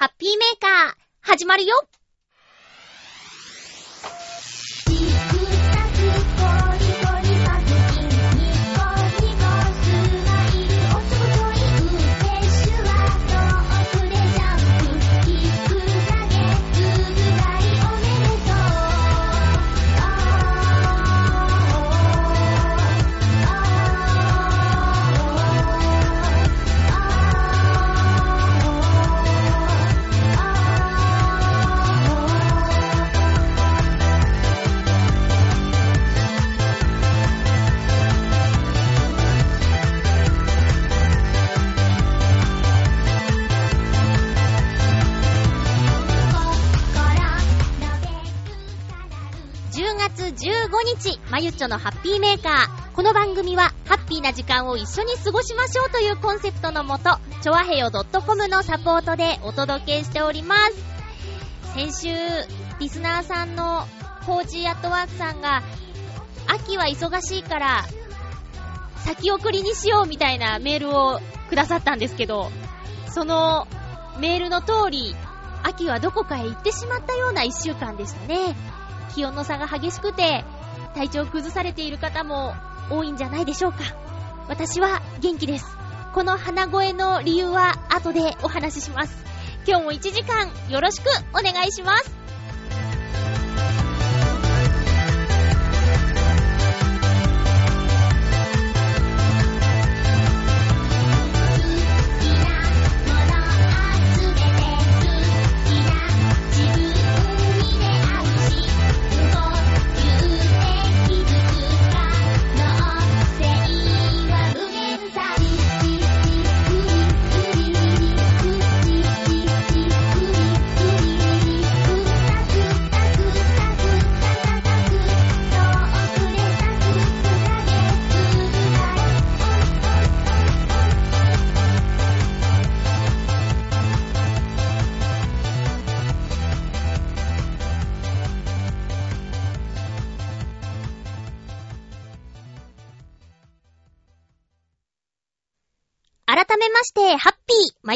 ハッピーメーカー、始まるよ。日、まゆっちょのハッピーメーカー。この番組は、ハッピーな時間を一緒に過ごしましょうというコンセプトのもと、チョアヘヨ.com のサポートでお届けしております。先週、リスナーさんのコージーアットワークさんが、秋は忙しいから、先送りにしようみたいなメールをくださったんですけど、そのメールの通り、秋はどこかへ行ってしまったような一週間でしたね。気温の差が激しくて、体調崩されている方も多いんじゃないでしょうか。私は元気です。この鼻声の理由は後でお話しします。今日も1時間よろしくお願いします。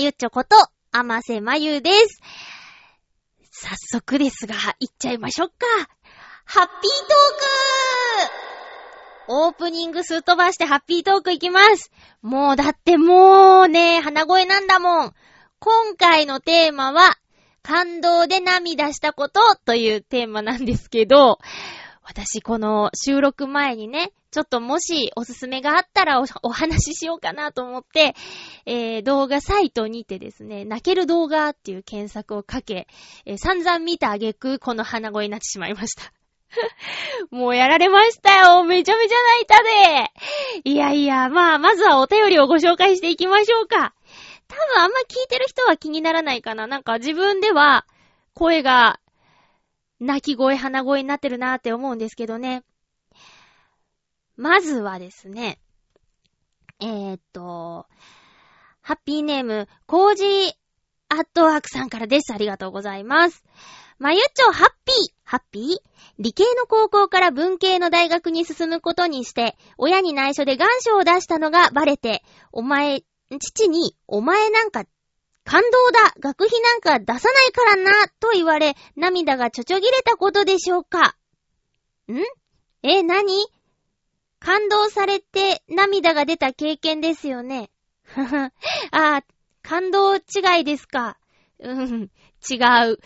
ゆちょこと、あませまゆです。早速ですが、行っちゃいましょうか。ハッピートークオープニングすっ飛ばしてハッピートーク行きます。もうだってもうね、鼻声なんだもん。今回のテーマは、感動で涙したことというテーマなんですけど、私この収録前にね、ちょっともしおすすめがあったらお話ししようかなと思って、えー、動画サイトにてですね、泣ける動画っていう検索をかけ、えー、散々見たあげく、この鼻声になってしまいました。もうやられましたよ。めちゃめちゃ泣いたで。いやいや、まあ、まずはお便りをご紹介していきましょうか。多分あんま聞いてる人は気にならないかな。なんか自分では声が泣き声、鼻声になってるなーって思うんですけどね。まずはですね、えー、っと、ハッピーネーム、コージーアットワークさんからです。ありがとうございます。まゆっちょ、ハッピー。ハッピー？理系の高校から文系の大学に進むことにして、親に内緒で願書を出したのがバレて、お前、父に、お前なんか、勘当だ。学費なんか出さないからな。と言われ、涙がちょちょぎれたことでしょうか。ん？え、何？感動されて涙が出た経験ですよね。ああ、感動違いですか。うん、違う。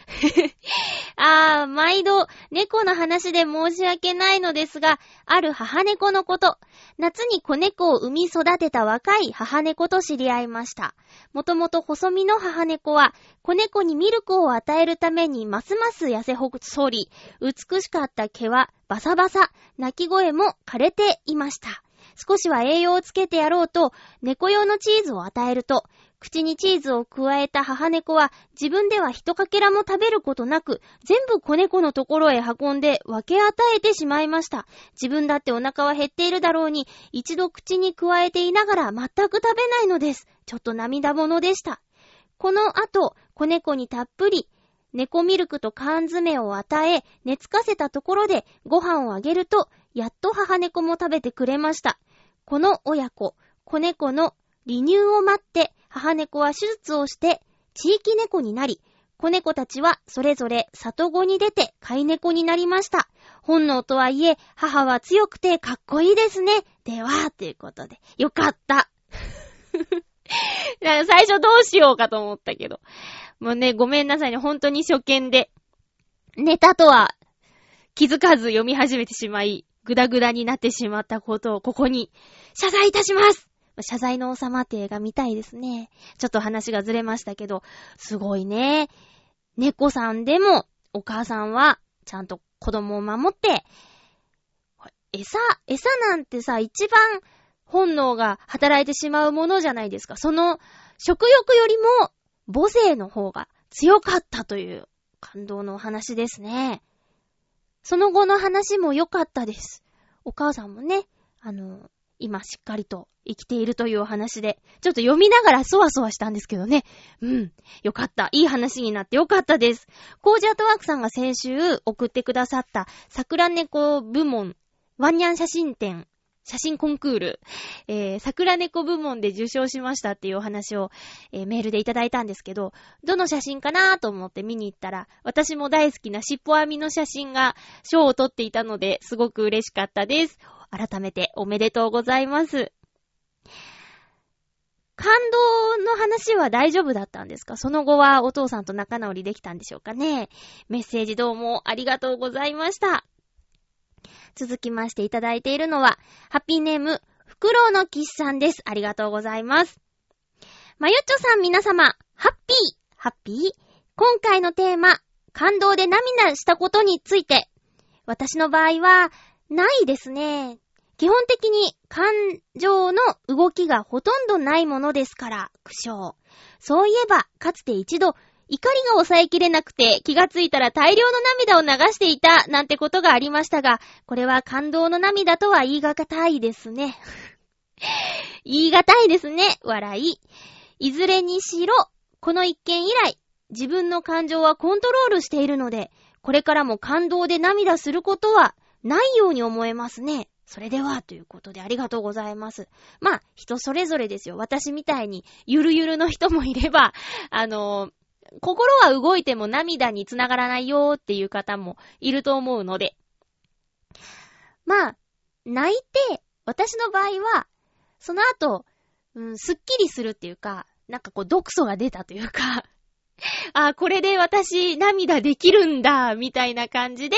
ああ、毎度、猫の話で申し訳ないのですが、ある母猫のこと、夏に子猫を産み育てた若い母猫と知り合いました。もともと細身の母猫は、子猫にミルクを与えるためにますます痩せ細り、美しかった毛はバサバサ、鳴き声も枯れていました。少しは栄養をつけてやろうと、猫用のチーズを与えると、口にチーズを加えた母猫は自分では一かけらも食べることなく全部子猫のところへ運んで分け与えてしまいました。自分だってお腹は減っているだろうに一度口に加えていながら全く食べないのです。ちょっと涙ものでした。この後、子猫にたっぷり猫ミルクと缶詰を与え、寝つかせたところでご飯をあげると、やっと母猫も食べてくれました。この親子、子猫の離乳を待って、母猫は手術をして、地域猫になり、子猫たちはそれぞれ里子に出て飼い猫になりました。本能とはいえ、母は強くてかっこいいですね。では、ということで。よかった。最初どうしようかと思ったけど。もうね、ごめんなさいね。本当に初見で。ネタとは気づかず読み始めてしまい、ぐだぐだになってしまったことをここに謝罪いたします謝罪の王様って映画見たいですね。ちょっと話がずれましたけど、すごいね。猫さんでも、お母さんは、ちゃんと子供を守って、餌、餌なんてさ、一番本能が働いてしまうものじゃないですか。その、食欲よりも母性の方が強かったという感動のお話ですね。その後の話も良かったです。お母さんもね、あの、今しっかりと生きているというお話で、ちょっと読みながらそわそわしたんですけどね。うん。よかった。いい話になってよかったです。コージアートワークさんが先週送ってくださった桜猫部門ワンニャン写真展写真コンクール、えー、桜猫部門で受賞しましたっていうお話を、えー、メールでいただいたんですけど、どの写真かなと思って見に行ったら、私も大好きな尻尾編みの写真が賞を取っていたので、すごく嬉しかったです。改めておめでとうございます。感動の話は大丈夫だったんですか？その後はお父さんと仲直りできたんでしょうかね？メッセージどうもありがとうございました。続きましていただいているのは、ハッピーネーム、フクロウのキスさんです。ありがとうございます。まゆっちょさん皆様、ハッピー、ハッピー？今回のテーマ、感動で涙したことについて、私の場合は、ないですね。基本的に感情の動きがほとんどないものですから、苦笑。そういえば、かつて一度、怒りが抑えきれなくて気がついたら大量の涙を流していたなんてことがありましたが、これは感動の涙とは言い難いですね。言い難いですね。笑い。いずれにしろ、この一件以来、自分の感情はコントロールしているので、これからも感動で涙することはないように思えますね。それでは、ということでありがとうございます。まあ、人それぞれですよ。私みたいに、ゆるゆるの人もいれば、あのー、心は動いても涙につながらないよっていう方もいると思うので。まあ、泣いて、私の場合は、その後、うん、すっきりするっていうか、なんかこう、毒素が出たというか あ、これで私涙できるんだ、みたいな感じで、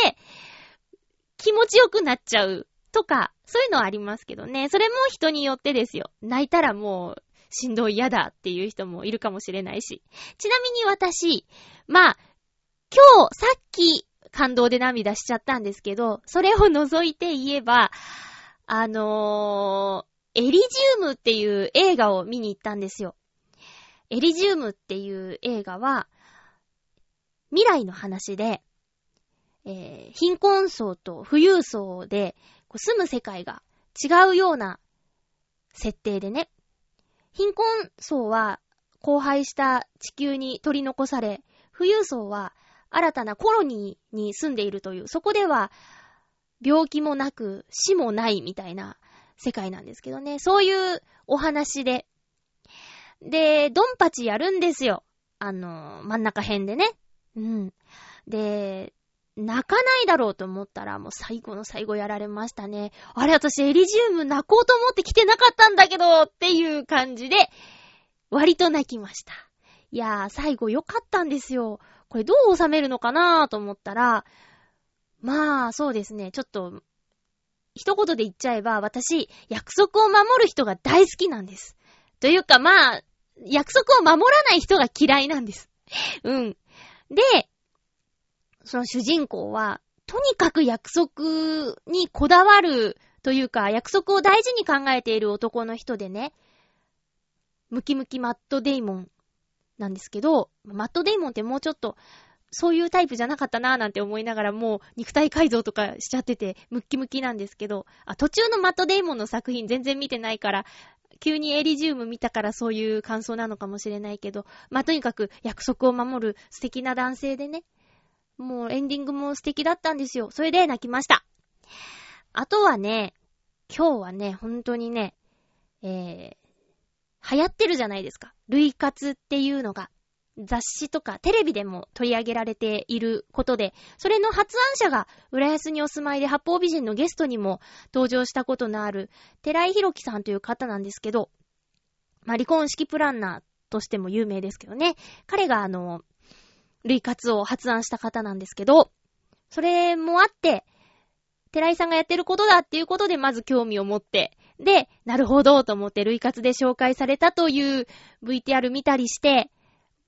気持ちよくなっちゃうとか、そういうのはありますけどね。それも人によってですよ。泣いたらもう、しんどい嫌だっていう人もいるかもしれないし。ちなみに私、まあ、今日、さっき、感動で涙しちゃったんですけど、それを除いて言えば、あのー、エリジウムっていう映画を見に行ったんですよ。エリジウムっていう映画は、未来の話で、えー、貧困層と富裕層で住む世界が違うような設定でね、貧困層は荒廃した地球に取り残され、富裕層は新たなコロニーに住んでいるという、そこでは病気もなく死もないみたいな世界なんですけどね。そういうお話で。で、ドンパチやるんですよ。あの、真ん中辺でね。うん。で、泣かないだろうと思ったら、もう最後の最後やられましたね。あれ、私エリジウム泣こうと思って来てなかったんだけど、っていう感じで、割と泣きました。いやー、最後良かったんですよ。これどう収めるのかなーと思ったら、まあ、そうですね。ちょっと、一言で言っちゃえば、私、約束を守る人が大好きなんです。というか、まあ、約束を守らない人が嫌いなんです。うん。で、その主人公は、とにかく約束にこだわるというか、約束を大事に考えている男の人でね、ムキムキマットデイモンなんですけど、マットデイモンってもうちょっと、そういうタイプじゃなかったなぁなんて思いながらもう肉体改造とかしちゃっててムッキムキなんですけど、あ、途中のマットデイモンの作品全然見てないから、急にエリジウム見たからそういう感想なのかもしれないけど、まあ、とにかく約束を守る素敵な男性でね、もうエンディングも素敵だったんですよ。それで泣きました。あとはね、今日はね、本当にね、えー、流行ってるじゃないですか。類活っていうのが。雑誌とかテレビでも取り上げられていることで、それの発案者が浦安にお住まいで八方美人のゲストにも登場したことのある寺井宏樹さんという方なんですけど、まあ、離婚式プランナーとしても有名ですけどね。彼があの、類活を発案した方なんですけど、それもあって、寺井さんがやってることだっていうことでまず興味を持って、で、なるほどと思って類活で紹介されたという VTR 見たりして、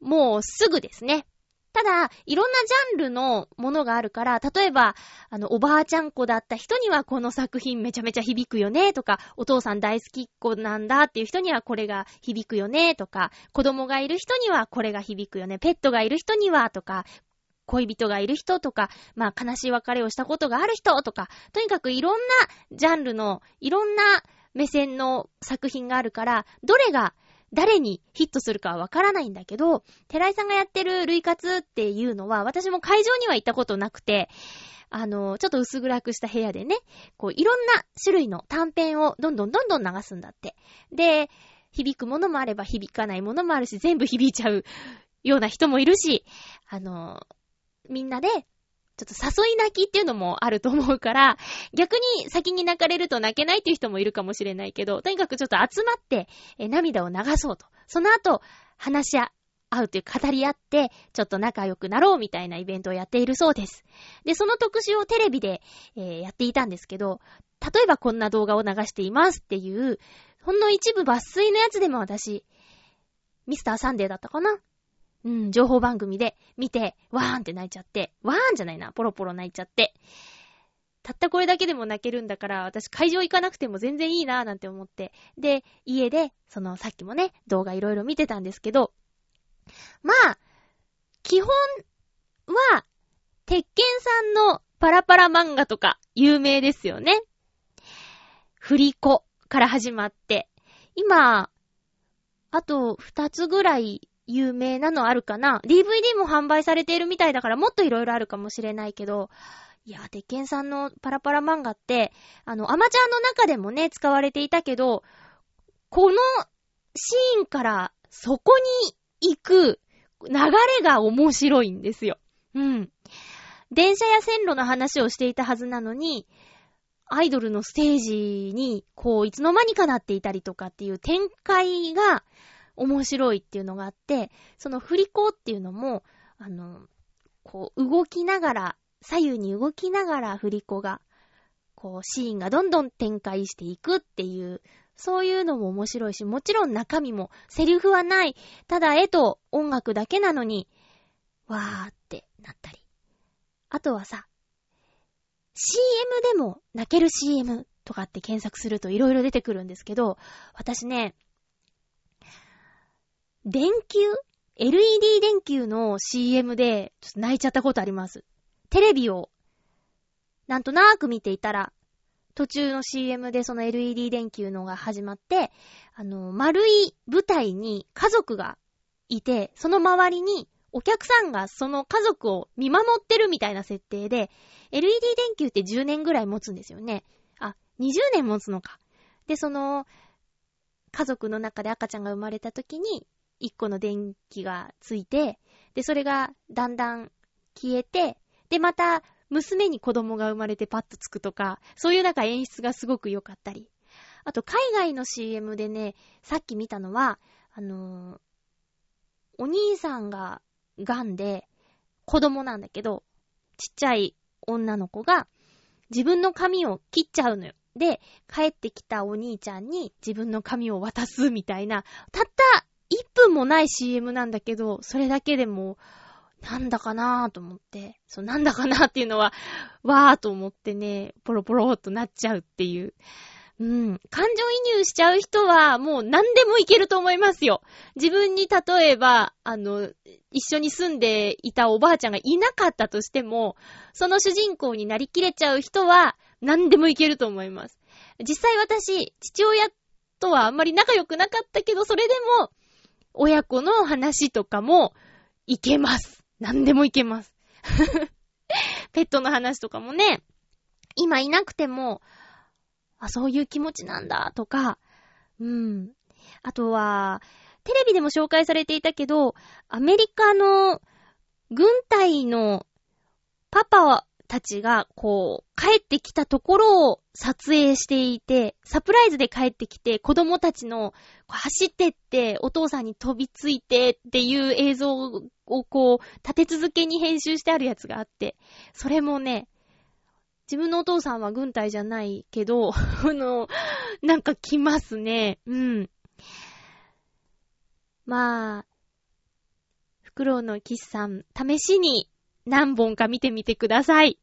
もうすぐですね。ただ、いろんなジャンルのものがあるから、例えば、あの、おばあちゃん子だった人にはこの作品めちゃめちゃ響くよね、とか、お父さん大好きっ子なんだっていう人にはこれが響くよね、とか、子供がいる人にはこれが響くよね、ペットがいる人には、とか、恋人がいる人とか、まあ悲しい別れをしたことがある人とか、とにかくいろんなジャンルの、いろんな目線の作品があるから、どれが誰にヒットするかはわからないんだけど、寺井さんがやってる類活っていうのは、私も会場には行ったことなくて、あの、ちょっと薄暗くした部屋でね、こう、いろんな種類の短編をどんどんどんどん流すんだって。で、響くものもあれば響かないものもあるし、全部響いちゃうような人もいるし、あの、みんなでちょっと誘い泣きっていうのもあると思うから、逆に先に泣かれると泣けないっていう人もいるかもしれないけど、とにかくちょっと集まって、え涙を流そうと。その後、話し合うという語り合って、ちょっと仲良くなろうみたいなイベントをやっているそうです。で、その特集をテレビで、えー、やっていたんですけど、例えばこんな動画を流していますっていう、ほんの一部抜粋のやつでも私、ミスターサンデーだったかなうん、情報番組で見て、わーんって泣いちゃって、わーんじゃないな、ポロポロ泣いちゃって。たったこれだけでも泣けるんだから、私会場行かなくても全然いいなーなんて思って。で、家で、そのさっきもね、動画いろいろ見てたんですけど、まあ、基本は、鉄拳さんのパラパラ漫画とか有名ですよね。振り子から始まって、今、あと二つぐらい有名なのあるかな ?DVD も販売されているみたいだからもっと色々あるかもしれないけど、いや、鉄拳さんのパラパラ漫画って、あの、アマチュアの中でもね、使われていたけど、このシーンからそこに行く流れが面白いんですよ。うん。電車や線路の話をしていたはずなのに、アイドルのステージに、こう、いつの間にかなっていたりとかっていう展開が、面白いっていうのがあって、その振り子っていうのも、あの、こう動きながら、左右に動きながら振り子が、こうシーンがどんどん展開していくっていう、そういうのも面白いし、もちろん中身もセリフはない、ただ絵と音楽だけなのに、わーってなったり。あとはさ、CM でも泣ける CM とかって検索すると色々出てくるんですけど、私ね、電球 ?LED 電球の CM で、ちょっと泣いちゃったことあります。テレビを、なんとなーく見ていたら、途中の CM でその LED 電球のが始まって、あの、丸い舞台に家族がいて、その周りにお客さんがその家族を見守ってるみたいな設定で、LED 電球って10年ぐらい持つんですよね。あ、20年持つのか。で、その、家族の中で赤ちゃんが生まれた時に、一個の電気がついて、で、それがだんだん消えて、で、また、娘に子供が生まれてパッとつくとか、そういうなんか演出がすごく良かったり。あと、海外の CM でね、さっき見たのは、あのー、お兄さんが癌で、子供なんだけど、ちっちゃい女の子が、自分の髪を切っちゃうのよ。で、帰ってきたお兄ちゃんに自分の髪を渡すみたいな、たった1分もない CM なんだけど、それだけでも、なんだかなぁと思って、そう、なんだかなーっていうのは、わーと思ってね、ポロポローっとなっちゃうっていう。うん。感情移入しちゃう人は、もう何でもいけると思いますよ。自分に例えば、あの、一緒に住んでいたおばあちゃんがいなかったとしても、その主人公になりきれちゃう人は、何でもいけると思います。実際私、父親とはあんまり仲良くなかったけど、それでも、親子の話とかもいけます。何でもいけます。ペットの話とかもね、今いなくても、あ、そういう気持ちなんだとか、うん。あとは、テレビでも紹介されていたけど、アメリカの軍隊のパパはたちが、こう、帰ってきたところを撮影していて、サプライズで帰ってきて、子供たちの、走ってって、お父さんに飛びついてっていう映像をこう、立て続けに編集してあるやつがあって、それもね、自分のお父さんは軍隊じゃないけど、あの、なんか来ますね。うん。まあ、フクロウのキスさん、試しに何本か見てみてください。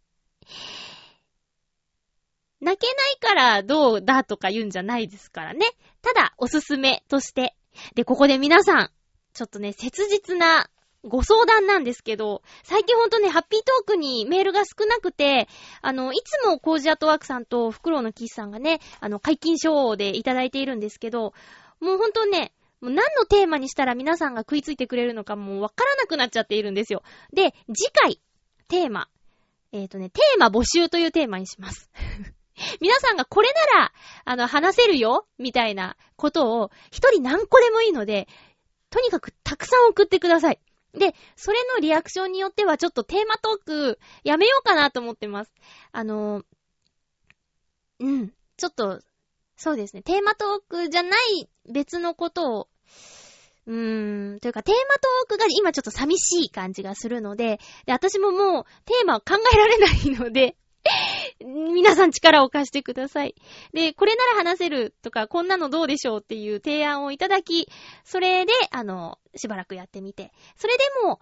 泣けないからどうだとか言うんじゃないですからね。ただ、おすすめとして。で、ここで皆さん、ちょっとね、切実なご相談なんですけど、最近ほんとね、ハッピートークにメールが少なくて、あの、いつもコージアトワークさんとフクロウのキスさんがね、あの、解禁賞でいただいているんですけど、もうほんとね、もう何のテーマにしたら皆さんが食いついてくれるのかもうわからなくなっちゃっているんですよ。で、次回、テーマ。えっ、ー、とね、テーマ募集というテーマにします。皆さんがこれなら、あの、話せるよみたいなことを、一人何個でもいいので、とにかくたくさん送ってください。で、それのリアクションによってはちょっとテーマトークやめようかなと思ってます。あの、うん、ちょっと、そうですね、テーマトークじゃない別のことを、うーん、というかテーマトークが今ちょっと寂しい感じがするので、で、私ももうテーマを考えられないので 皆さん力を貸してください。で、これなら話せるとか、こんなのどうでしょうっていう提案をいただき、それで、あの、しばらくやってみて。それでも、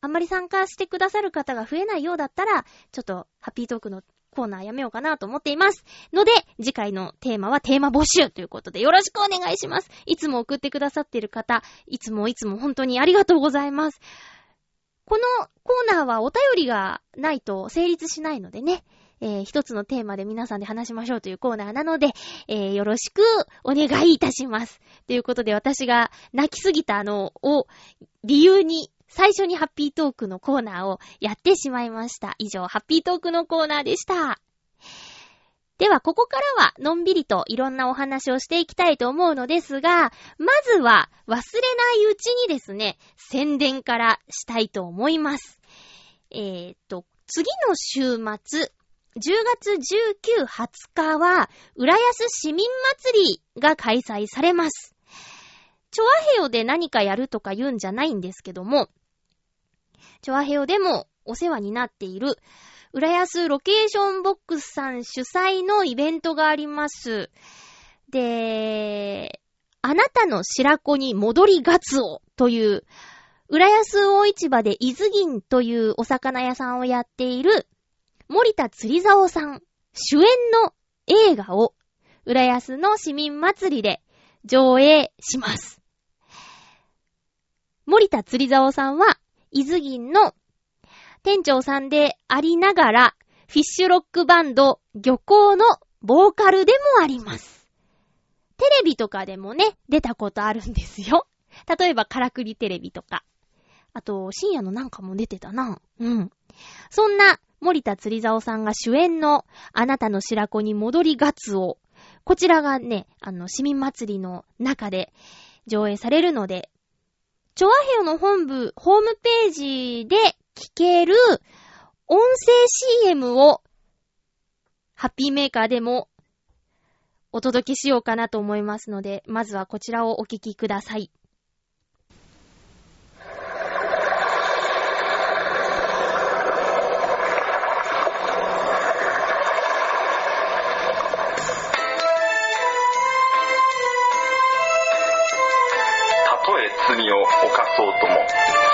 あんまり参加してくださる方が増えないようだったら、ちょっと、ハッピートークのコーナーやめようかなと思っています。ので、次回のテーマはテーマ募集ということでよろしくお願いします。いつも送ってくださっている方、いつもいつも本当にありがとうございます。このコーナーはお便りがないと成立しないのでね。えー、一つのテーマで皆さんで話しましょうというコーナーなので、えー、よろしくお願いいたします。ということで私が泣きすぎたのを理由に最初にハッピートークのコーナーをやってしまいました。以上、ハッピートークのコーナーでした。では、ここからは、のんびりといろんなお話をしていきたいと思うのですが、まずは、忘れないうちにですね、宣伝からしたいと思います。えー、っと、次の週末、10月19、20日は、浦安市民祭りが開催されます。チョアヘヨで何かやるとか言うんじゃないんですけども、チョアヘヨでもお世話になっている、浦安ロケーションボックスさん主催のイベントがあります。で、あなたの白子に戻りガツオという、浦安大市場で伊豆銀というお魚屋さんをやっている森田釣り竿さん主演の映画を浦安の市民祭りで上映します。森田釣り竿さんは、伊豆銀の店長さんでありながら、フィッシュロックバンド、漁港のボーカルでもあります。テレビとかでもね、出たことあるんですよ。例えば、カラクリテレビとか。あと、深夜のなんかも出てたな。うん。そんな、森田釣り竿さんが主演のあなたの白子に戻りガツオ。こちらがね、あの、市民祭りの中で上映されるので、チョアヘオの本部、ホームページで聞ける音声 CM をハッピーメーカーでもお届けしようかなと思いますので、まずはこちらをお聞きください。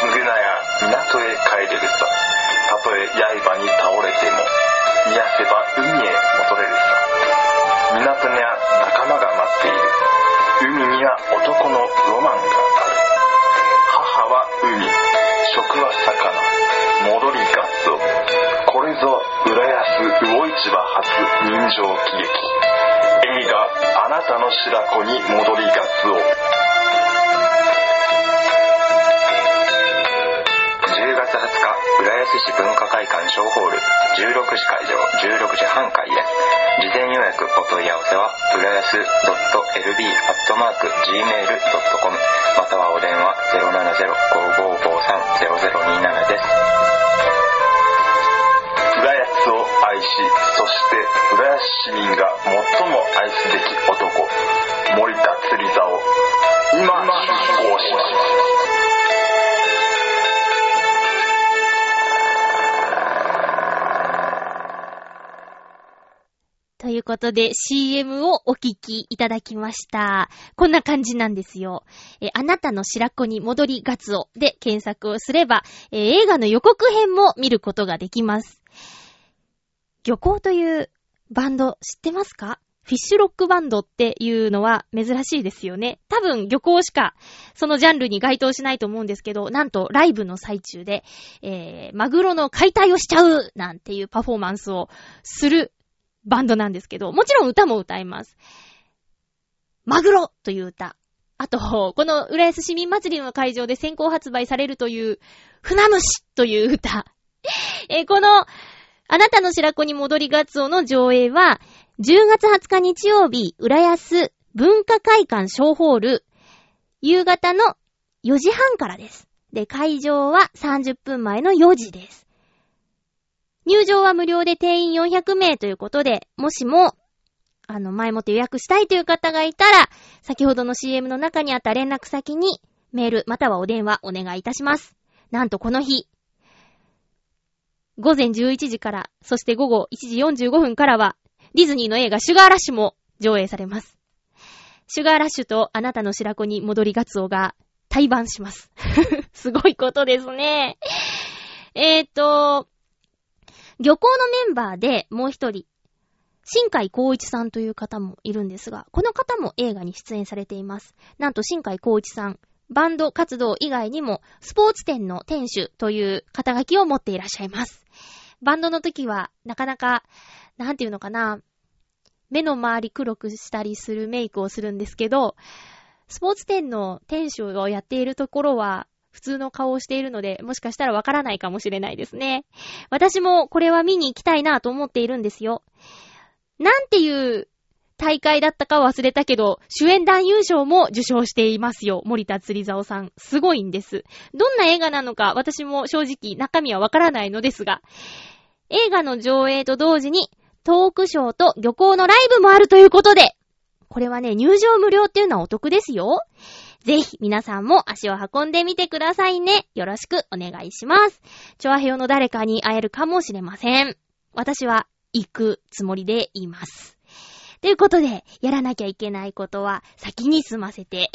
すぐなや港へ帰れるさたとえ刃に倒れても癒せば海へ戻れるさ港には仲間が待っている。海には男のロマンがある。母は海。食は魚。戻りガツオこれぞ浦安魚市場初人情喜劇。映画「あなたの白子に戻りガツオ」月20日浦安市文化会館小ホール16時会場16時半開演。事前予約お問い合わせは浦安 .lb.gmail.com またはお電話070-5553-0027です。浦安を愛しそして浦安市民が最も愛すべき男森田釣り竿。今出航します。ということで CM をお聞きいただきました。こんな感じなんですよ。え、あなたの白子に戻りガツオで検索をすれば、え映画の予告編も見ることができます。漁港というバンド知ってますか？フィッシュロックバンドっていうのは珍しいですよね。多分漁港しかそのジャンルに該当しないと思うんですけど、なんとライブの最中で、えー、マグロの解体をしちゃうなんていうパフォーマンスをするバンドなんですけど、もちろん歌も歌います。マグロという歌。あと、この浦安市民祭りの会場で先行発売されるという、船虫という歌。えーこの、あなたの白子に戻りガツオの上映は、10月20日日曜日、浦安文化会館小ホール、夕方の4時半からです。で、会場は30分前の4時です。入場は無料で定員400名ということで、もしも、あの、前もって予約したいという方がいたら、先ほどの CM の中にあった連絡先にメールまたはお電話お願いいたします。なんとこの日、午前11時から、そして午後1時45分からは、ディズニーの映画シュガーラッシュも上映されます。シュガーラッシュとあなたの白子に戻りガツオが対バンします。すごいことですね。えーと、漁港のメンバーでもう一人、新海光一さんという方もいるんですが、この方も映画に出演されています。なんと新海光一さん、バンド活動以外にも、スポーツ店の店主という肩書きを持っていらっしゃいます。バンドの時は、なかなか、なんていうのかな、目の周り黒くしたりするメイクをするんですけど、スポーツ店の店主をやっているところは、普通の顔をしているので、もしかしたらわからないかもしれないですね。私もこれは見に行きたいなと思っているんですよ。なんていう大会だったか忘れたけど、主演男優賞も受賞していますよ。森田釣り竿さん。すごいんです。どんな映画なのか私も正直中身はわからないのですが、映画の上映と同時にトークショーと漁港のライブもあるということで、これはね、入場無料っていうのはお得ですよ。ぜひ皆さんも足を運んでみてくださいね。よろしくお願いします。チョアヘヨの誰かに会えるかもしれません。私は行くつもりでいます。ということで、やらなきゃいけないことは先に済ませて、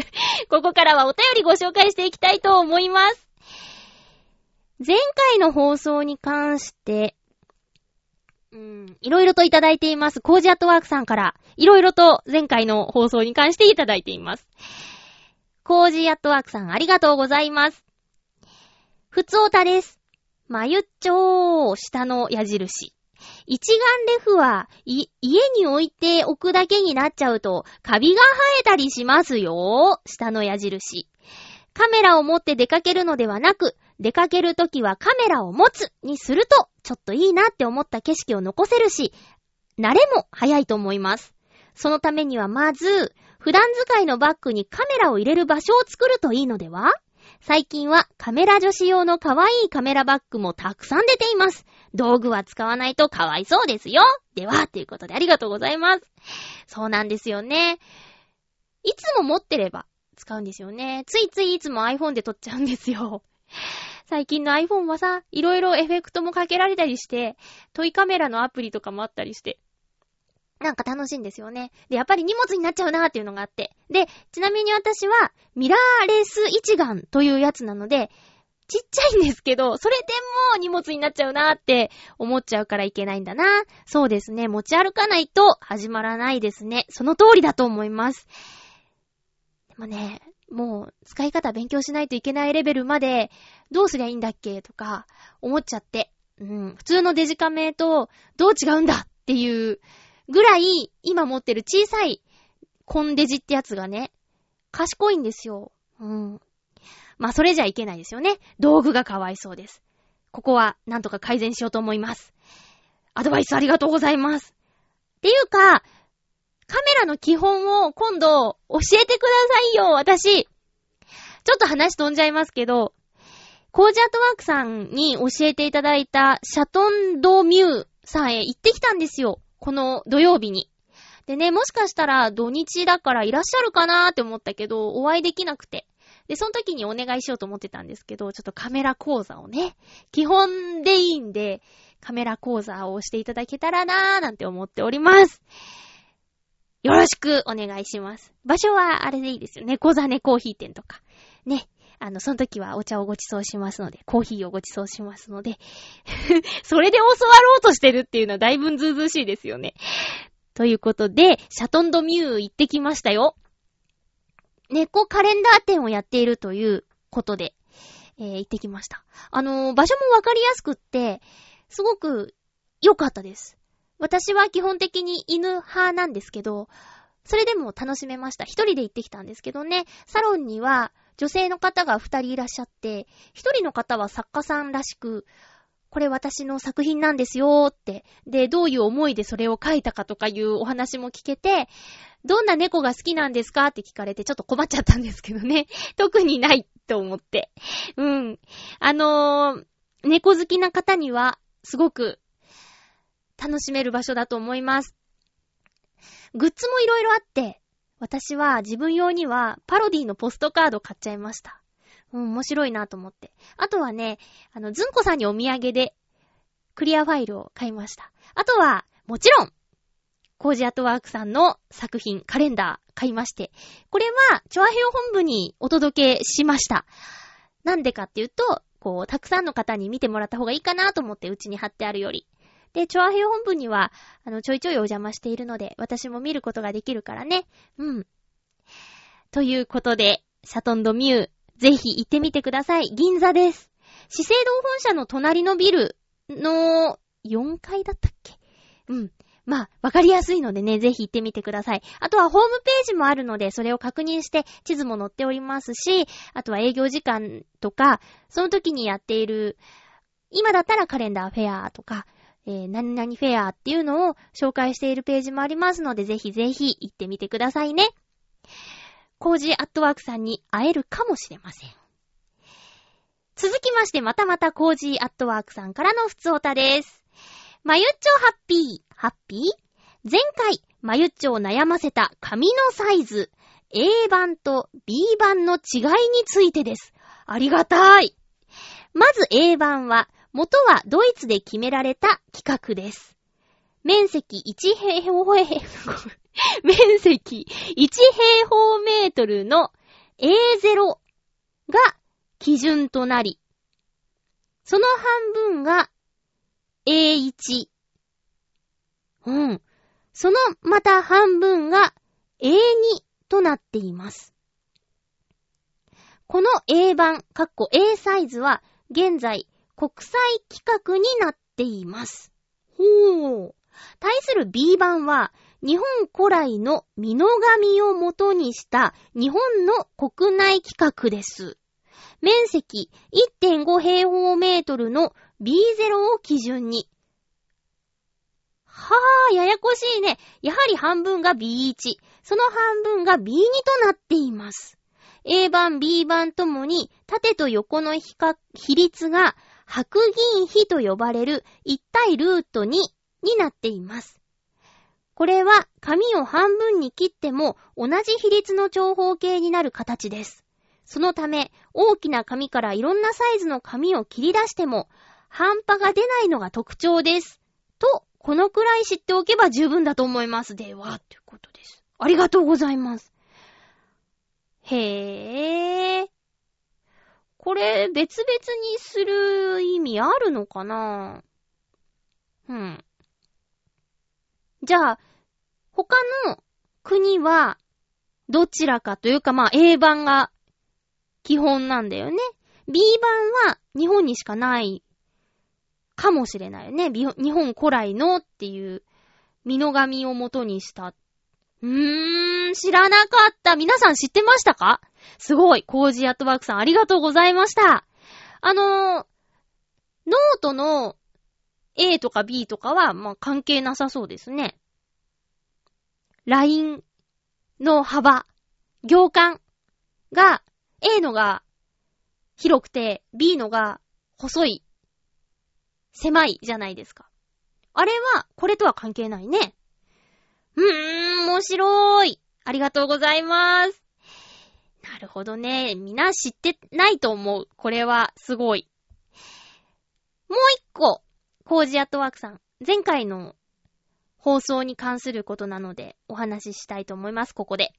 ここからはお便りご紹介していきたいと思います。前回の放送に関して、うん、いろいろといただいています。コージーアットワークさんから、いろいろと前回の放送に関していただいています。コージーアットワークさんありがとうございます。ふつおたです。まゆっちょー、下の矢印。一眼レフは、い、家に置いておくだけになっちゃうと、カビが生えたりしますよ。下の矢印。カメラを持って出かけるのではなく、出かけるときはカメラを持つにすると、ちょっといいなって思った景色を残せるし、慣れも早いと思います。そのためにはまず、普段使いのバッグにカメラを入れる場所を作るといいのでは？最近はカメラ女子用の可愛いカメラバッグもたくさん出ています。道具は使わないとかわいそうですよ。では、ということでありがとうございます。そうなんですよね。いつも持ってれば使うんですよね。ついついいつも iPhone で撮っちゃうんですよ。最近の iPhone はさ、いろいろエフェクトもかけられたりして、トイカメラのアプリとかもあったりして、なんか楽しいんですよね。で、やっぱり荷物になっちゃうなーっていうのがあって。で、ちなみに私は、ミラーレス一眼というやつなので、ちっちゃいんですけど、それでも荷物になっちゃうなーって思っちゃうからいけないんだな。そうですね。持ち歩かないと始まらないですね。その通りだと思います。でもね、もう使い方勉強しないといけないレベルまでどうすりゃいいんだっけとか思っちゃって。うん、普通のデジカメとどう違うんだっていうぐらい今持ってる小さいコンデジってやつがね、賢いんですよ。うん。まあ、それじゃいけないですよね。道具がかわいそうです。ここは、なんとか改善しようと思います。アドバイスありがとうございます。っていうか、カメラの基本を今度教えてくださいよ、私。ちょっと話飛んじゃいますけど、コージアートワークさんに教えていただいたシャトンドミューさんへ行ってきたんですよ。この土曜日に。でね、もしかしたら土日だからいらっしゃるかなーって思ったけど、お会いできなくて。で、その時にお願いしようと思ってたんですけど、ちょっとカメラ講座をね、基本でいいんで、カメラ講座をしていただけたらなーなんて思っております。よろしくお願いします。場所はあれでいいですよね。小ザコーヒー店とか。ね。あの、その時はお茶をご馳走しますので、コーヒーをご馳走しますので、それで教わろうとしてるっていうのはだいぶずうずうしいですよね。ということで、シャトンドミュー行ってきましたよ。猫カレンダー店をやっているということで、えー、行ってきました。あのー、場所もわかりやすくって、すごく良かったです。私は基本的に犬派なんですけど、それでも楽しめました。一人で行ってきたんですけどね、サロンには女性の方が二人いらっしゃって、一人の方は作家さんらしく、これ私の作品なんですよーって、で、どういう思いでそれを書いたかとかいうお話も聞けて、どんな猫が好きなんですかって聞かれてちょっと困っちゃったんですけどね。特にないと思って。うん。あのー、猫好きな方には、すごく楽しめる場所だと思います。グッズもいろいろあって、私は自分用にはパロディのポストカード買っちゃいました。うん、面白いなと思って。あとはね、あの、ずんこさんにお土産でクリアファイルを買いました。あとは、もちろん、コージアットワークさんの作品、カレンダー買いまして、これは、チョアヘオ本部にお届けしました。なんでかっていうと、こう、たくさんの方に見てもらった方がいいかなと思ってうちに貼ってあるより。で、チョアヘオ本部には、あの、ちょいちょいお邪魔しているので、私も見ることができるからね。うん。ということで、シャトンドミュー、ぜひ行ってみてください。銀座です。資生堂本社の隣のビルの4階だったっけ？うん。まあ、わかりやすいのでね、ぜひ行ってみてください。あとはホームページもあるので、それを確認して地図も載っておりますし、あとは営業時間とか、その時にやっている、今だったらカレンダーフェアとか、えー、何々フェアっていうのを紹介しているページもありますので、ぜひぜひ行ってみてくださいね。コージーアットワークさんに会えるかもしれません。続きまして、またまたコージーアットワークさんからのふつおたです。まゆっちょハッピー、ハッピー？前回、まゆっちょを悩ませた紙のサイズ、A 版と B 版の違いについてです。ありがたい。まず A 版は、元はドイツで決められた規格です。面積1平方メ面積1平方メートルの A0 が基準となり、その半分が A1。うん。そのまた半分が A2 となっています。この A 版、かっこ A サイズは現在国際規格になっています。ほう。対する B 版は、日本古来の美濃紙を元にした日本の国内規格です。面積1.5平方メートルの B0 を基準に。はぁ、ややこしいね。やはり半分が B1。その半分が B2 となっています。A 版、B 版ともに縦と横の比率が白銀比と呼ばれる一対ルート2になっています。これは紙を半分に切っても同じ比率の長方形になる形です。そのため、大きな紙からいろんなサイズの紙を切り出しても、半端が出ないのが特徴です。と、このくらい知っておけば十分だと思います。では、ということです。ありがとうございます。へー。これ、別々にする意味あるのかな？うん。じゃあ、他の国は、どちらかというか、まあ、A 版が基本なんだよね。B 版は日本にしかないかもしれないよね。日本古来のっていう、美濃紙を元にした。うーん、知らなかった。皆さん知ってましたか？すごいコージーアットワークさんありがとうございました。あのー、ノートの A とか B とかは、まあ、関係なさそうですね。ラインの幅、行間が、A のが広くて、B のが細い、狭いじゃないですか。あれは、これとは関係ないね。うーん、面白い。ありがとうございます。なるほどね。みんな知ってないと思う。これは、すごい。もう一個、コージアットワークさん。前回の放送に関することなので、お話ししたいと思います、ここで。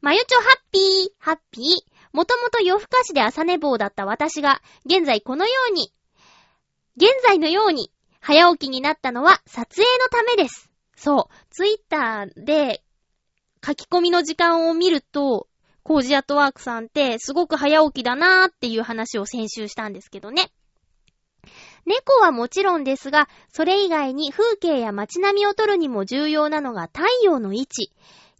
まゆちょハッピー、ハッピー。もともと夜更かしで朝寝坊だった私が、現在このように、現在のように、早起きになったのは撮影のためです。そう。ツイッターで書き込みの時間を見ると、コージアットワークさんってすごく早起きだなーっていう話を先週したんですけどね。猫はもちろんですが、それ以外に風景や街並みを撮るにも重要なのが太陽の位置。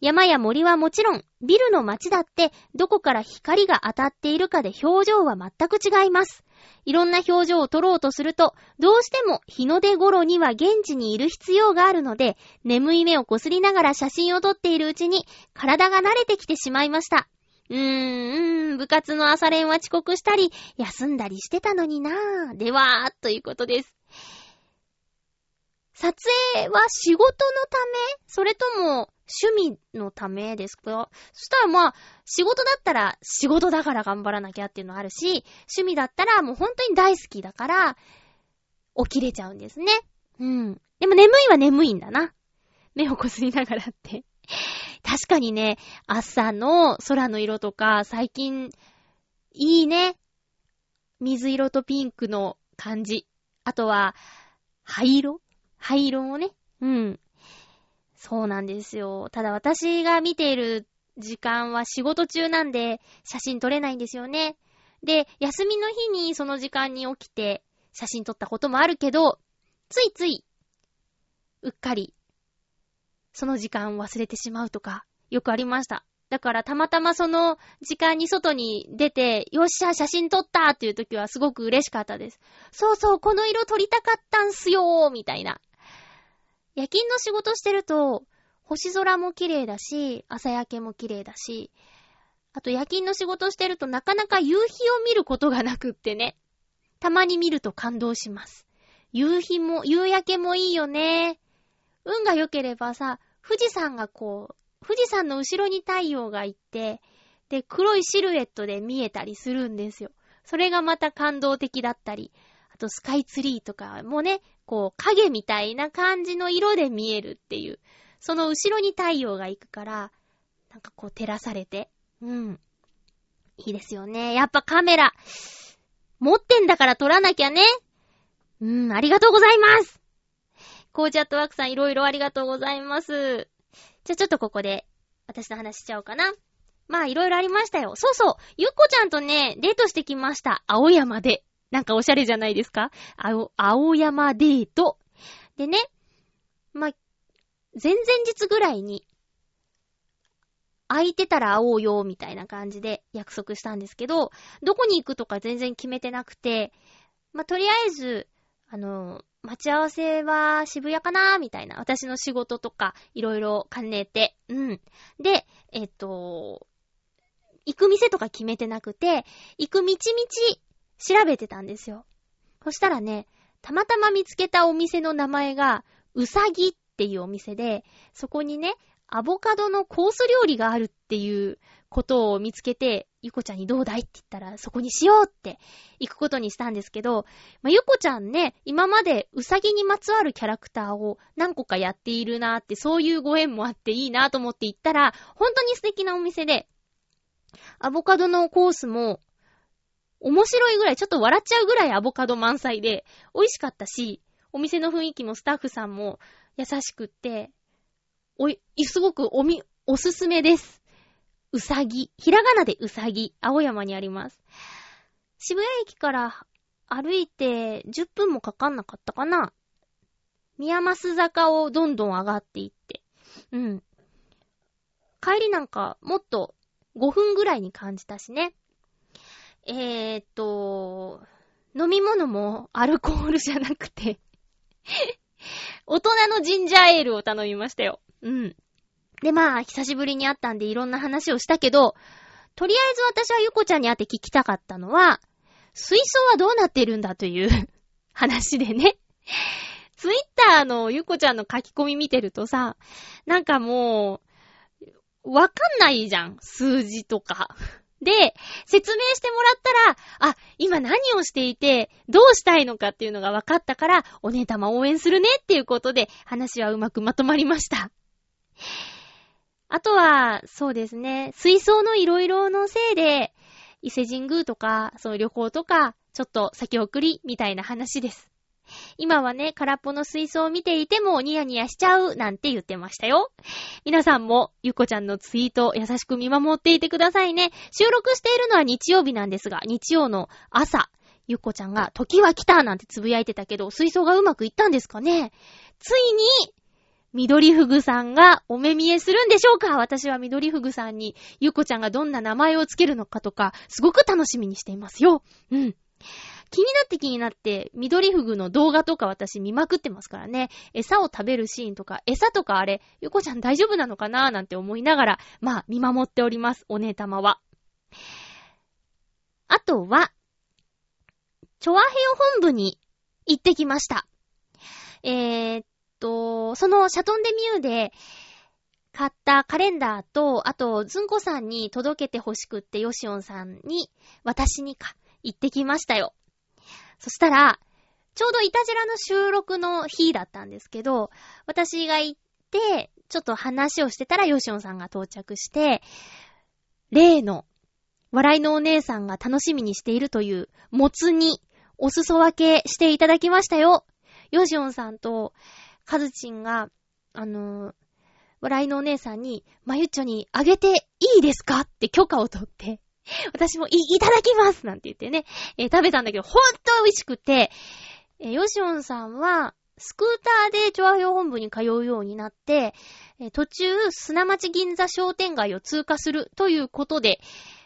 山や森はもちろん、ビルの街だってどこから光が当たっているかで表情は全く違います。いろんな表情を撮ろうとすると、どうしても日の出頃には現地にいる必要があるので、眠い目をこすりながら写真を撮っているうちに、体が慣れてきてしまいました。うーん、部活の朝練は遅刻したり、休んだりしてたのになぁ。では、ということです。撮影は仕事のため？それとも趣味のためですか？そしたらまあ、仕事だったら仕事だから頑張らなきゃっていうのあるし、趣味だったらもう本当に大好きだから、起きれちゃうんですね。うん。でも眠いは眠いんだな。目をこすりながらって。確かにね、朝の空の色とか、最近、いいね。水色とピンクの感じ。あとは、灰色？灰色もね。うん。そうなんですよ。ただ私が見ている時間は仕事中なんで、写真撮れないんですよね。で、休みの日にその時間に起きて写真撮ったこともあるけど、ついつい、うっかり、その時間忘れてしまうとか、よくありました。だからたまたまその時間に外に出て、よっしゃ、写真撮ったっていう時はすごく嬉しかったです。そうそう、この色撮りたかったんすよーみたいな。夜勤の仕事してると、星空も綺麗だし、朝焼けも綺麗だし、あと夜勤の仕事してるとなかなか夕日を見ることがなくってね。たまに見ると感動します。夕日も、夕焼けもいいよね。運が良ければさ、富士山がこう、富士山の後ろに太陽がいて、で、黒いシルエットで見えたりするんですよ。それがまた感動的だったり、あとスカイツリーとかもね、こう影みたいな感じの色で見えるっていう。その後ろに太陽が行くから、なんかこう照らされて。うん。いいですよね。やっぱカメラ、持ってんだから撮らなきゃね。うん、ありがとうございます。コージャットワークさんいろいろありがとうございます。じゃあちょっとここで、私の話しちゃおうかな。まあいろいろありましたよ。そうそう、ゆっこちゃんとね、デートしてきました。青山で。なんかおしゃれじゃないですか？青、青山デート。でね、まあ、前々日ぐらいに、空いてたら会おうよ、みたいな感じで約束したんですけど、どこに行くとか全然決めてなくて、まあ、とりあえず、あの、待ち合わせは渋谷かなみたいな。私の仕事とか、いろいろ兼ねて。うん。で、えっと、行く店とか決めてなくて、行く道々調べてたんですよ。そしたらね、たまたま見つけたお店の名前が、うさぎっていうお店で、そこにね、アボカドのコース料理があるっていうことを見つけて、ゆこちゃんにどうだいって言ったら、そこにしようって行くことにしたんですけど、まあ、ゆこちゃんね、今までうさぎにまつわるキャラクターを何個かやっているなーって、そういうご縁もあっていいなーと思って行ったら、本当に素敵なお店で、アボカドのコースも、面白いぐらい、ちょっと笑っちゃうぐらいアボカド満載で、美味しかったし、お店の雰囲気もスタッフさんも優しくって、おい、すごくおみ、おすすめです。うさぎ。ひらがなでうさぎ。青山にあります。渋谷駅から歩いて10分もかかんなかったかな。宮益坂をどんどん上がっていって。うん。帰りなんかもっと5分ぐらいに感じたしね。えーっと、飲み物もアルコールじゃなくて 大人のジンジャーエールを頼みましたよ。うん。で、まあ、久しぶりに会ったんでいろんな話をしたけど、とりあえず私はゆこちゃんに会って聞きたかったのは、水槽はどうなってるんだという 話でね。ツイッターのゆこちゃんの書き込み見てるとさ、なんかもう、わかんないじゃん。数字とか。で、説明してもらったら、あ、今何をしていて、どうしたいのかっていうのが分かったから、お姉様応援するねっていうことで、話はうまくまとまりました。あとは、そうですね、水槽のいろいろのせいで、伊勢神宮とか、その旅行とか、ちょっと先送りみたいな話です。今はね、空っぽの水槽を見ていてもニヤニヤしちゃうなんて言ってましたよ。皆さんもゆこちゃんのツイート優しく見守っていてくださいね。収録しているのは日曜日なんですが、日曜の朝、ゆっこちゃんが時は来たなんてつぶやいてたけど、水槽がうまくいったんですかねついに、緑ふぐさんがお目見えするんでしょうか？私は緑ふぐさんにゆっこちゃんがどんな名前をつけるのかとか、すごく楽しみにしていますよ。うん。気になって気になって、緑フグの動画とか私見まくってますからね。餌を食べるシーンとか、餌とかあれ、ゆこちゃん大丈夫なのかな？ーなんて思いながら、まあ、見守っております、お姉様は。あとは、チョアヘヨ本部に行ってきました。えー、と、そのシャトンデミューで、買ったカレンダーと、あと、ズンコさんに届けて欲しくって、ヨシオンさんに、私にか、行ってきましたよ。そしたら、ちょうどイタジラの収録の日だったんですけど、私が行って、ちょっと話をしてたらヨシオンさんが到着して、例の、笑いのお姉さんが楽しみにしているという、もつに、お裾分けしていただきましたよ。ヨシオンさんと、カズチンが、あのー、笑いのお姉さんに、まゆっちょにあげていいですか？って許可を取って、私もい、いただきます！なんて言ってね、えー、食べたんだけど、ほんと美味しくて、えー、ヨシオンさんは、スクーターで調和表本部に通うようになって、えー、途中、砂町銀座商店街を通過するということで、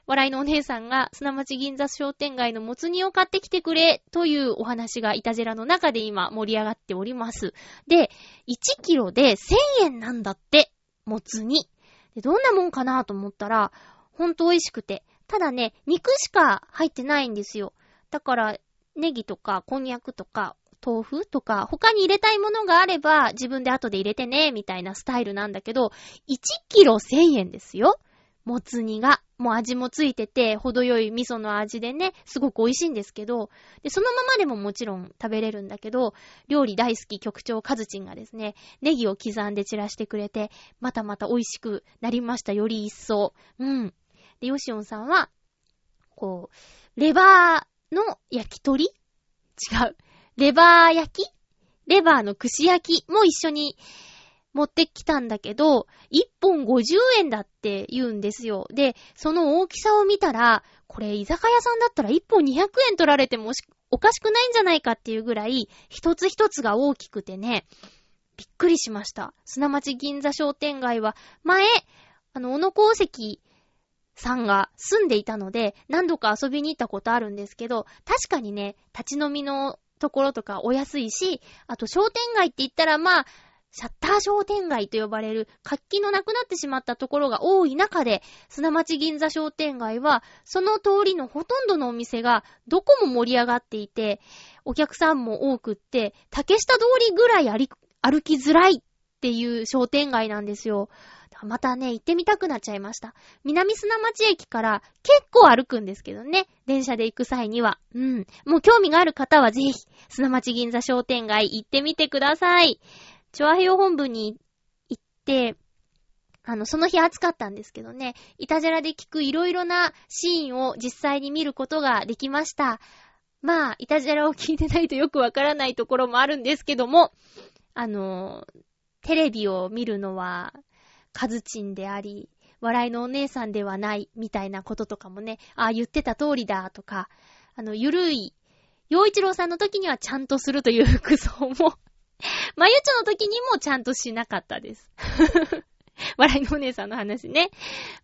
笑いのお姉さんが砂町銀座商店街のもつ煮を買ってきてくれというお話がイタジェラの中で今盛り上がっております。で、1キロで1000円なんだって、もつ煮。どんなもんかなと思ったら、ほんと美味しくて、ただね、肉しか入ってないんですよ。だから、ネギとか、こんにゃくとか、豆腐とか、他に入れたいものがあれば、自分で後で入れてね、みたいなスタイルなんだけど、1キロ1000円ですよ。もつ煮が。もう味もついてて、程よい味噌の味でね、すごく美味しいんですけど、で、そのままでももちろん食べれるんだけど、料理大好き局長カズチンがですね、ネギを刻んで散らしてくれて、またまた美味しくなりました、より一層。うん。で、ヨシオンさんは、こう、レバーの焼き鳥？違う。レバー焼き？レバーの串焼きも一緒に持ってきたんだけど、1本50円だって言うんですよ。で、その大きさを見たら、これ居酒屋さんだったら1本200円取られてもおかしくないんじゃないかっていうぐらい、一つ一つが大きくてね、びっくりしました。砂町銀座商店街は、前、あの、小野功石さんが住んでいたので、何度か遊びに行ったことあるんですけど、確かにね、立ち飲みのところとかお安いし、あと商店街って言ったらまあ、シャッター商店街と呼ばれる活気のなくなってしまったところが多い中で、砂町銀座商店街は、その通りのほとんどのお店がどこも盛り上がっていて、お客さんも多くって、竹下通りぐらい歩きづらいっていう商店街なんですよ。またね、行ってみたくなっちゃいました。南砂町駅から結構歩くんですけどね。電車で行く際には。うん。もう興味がある方はぜひ、砂町銀座商店街行ってみてください。チョアヘヨ本部に行って、あの、その日暑かったんですけどね、イタジェラで聞くいろいろなシーンを実際に見ることができました。まあ、イタジェラを聞いてないとよくわからないところもあるんですけども、あの、テレビを見るのは、カズチンであり、笑いのお姉さんではない、みたいなこととかもね、ああ、言ってた通りだ、とか、あの、ゆるい、洋一郎さんの時にはちゃんとするという服装も まゆちょの時にもちゃんとしなかったです 笑いのお姉さんの話ね。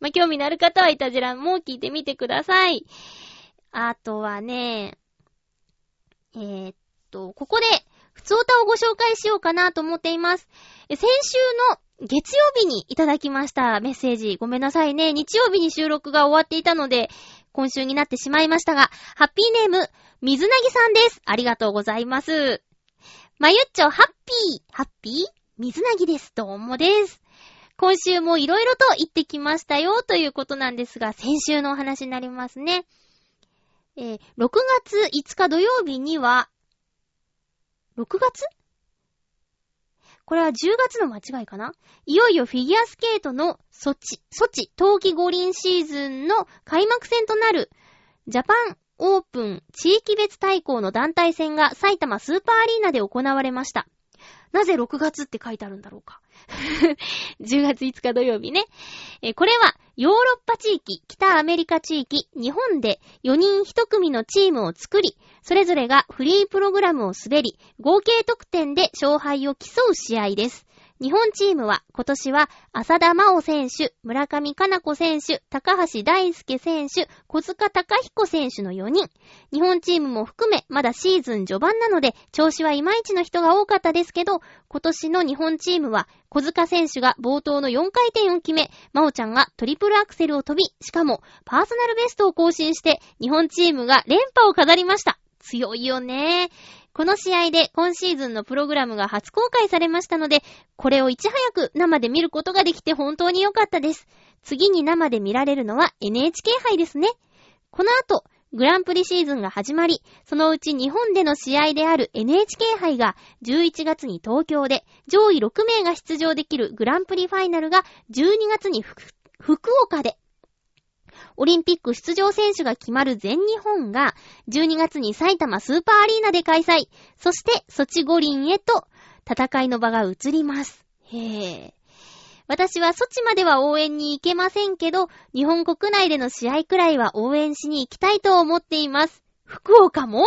まあ、興味のある方はいたじらも聞いてみてください。あとはね、えー、っと、ここで、普通歌をご紹介しようかなと思っています。先週の月曜日にいただきましたメッセージ。ごめんなさいね。日曜日に収録が終わっていたので、今週になってしまいましたが、ハッピーネーム、水なぎさんです。ありがとうございます。まゆっちょ、ハッピー、ハッピー？水なぎです。どうもです。今週もいろいろと言ってきましたよ、ということなんですが、先週のお話になりますね。えー、6月5日土曜日には、6月？これは10月の間違いかな？いよいよフィギュアスケートのソチ、ソチ冬季五輪シーズンの開幕戦となるジャパンオープン地域別対抗の団体戦が埼玉スーパーアリーナで行われました。なぜ6月って書いてあるんだろうか。10月5日土曜日ね。これはヨーロッパ地域、北アメリカ地域、日本で4人1組のチームを作り、それぞれがフリープログラムを滑り、合計得点で勝敗を競う試合です。日本チームは今年は浅田真央選手、村上かな子選手、高橋大輔選手、小塚隆彦選手の4人。日本チームも含めまだシーズン序盤なので調子はいまいちの人が多かったですけど、今年の日本チームは小塚選手が冒頭の4回転を決め、真央ちゃんがトリプルアクセルを飛び、しかもパーソナルベストを更新して日本チームが連覇を飾りました。強いよね。この試合で今シーズンのプログラムが初公開されましたので、これをいち早く生で見ることができて本当に良かったです。次に生で見られるのは NHK 杯ですね。この後、グランプリシーズンが始まり、そのうち日本での試合である NHK 杯が11月に東京で上位6名が出場できるグランプリファイナルが12月に福岡でオリンピック出場選手が決まる全日本が、12月に埼玉スーパーアリーナで開催。そして、ソチ五輪へと、戦いの場が移ります。へぇ。私はソチまでは応援に行けませんけど、日本国内での試合くらいは応援しに行きたいと思っています。福岡も？